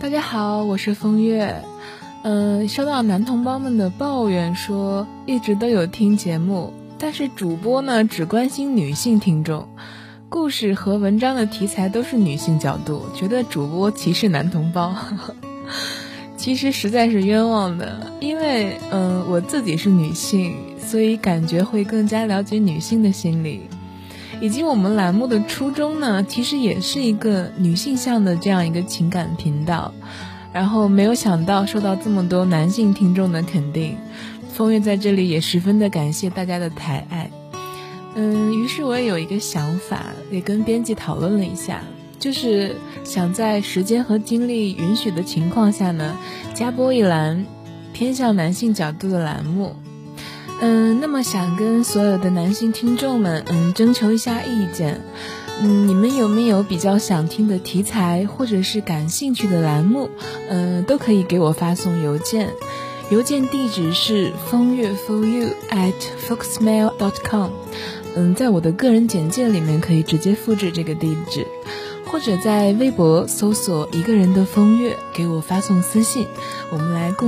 大家好，我是风月。嗯，收到男同胞们的抱怨说，一直都有听节目，但是主播呢只关心女性听众，故事和文章的题材都是女性角度，觉得主播歧视男同胞。其实实在是冤枉的，因为嗯我自己是女性，所以感觉会更加了解女性的心理。以及我们栏目的初衷呢，其实也是一个女性向的这样一个情感频道，然后没有想到受到这么多男性听众的肯定，风月在这里也十分的感谢大家的抬爱。嗯，于是我也有一个想法，也跟编辑讨论了一下，就是想在时间和精力允许的情况下呢，加播一栏偏向男性角度的栏目。嗯，那么想跟所有的男性听众们，嗯，征求一下意见，嗯，你们有没有比较想听的题材，或者是感兴趣的栏目，嗯，都可以给我发送邮件，邮件地址是风月 for you at foxmail dot com，嗯，在我的个人简介里面可以直接复制这个地址，或者在微博搜索一个人的风月，给我发送私信，我们来共。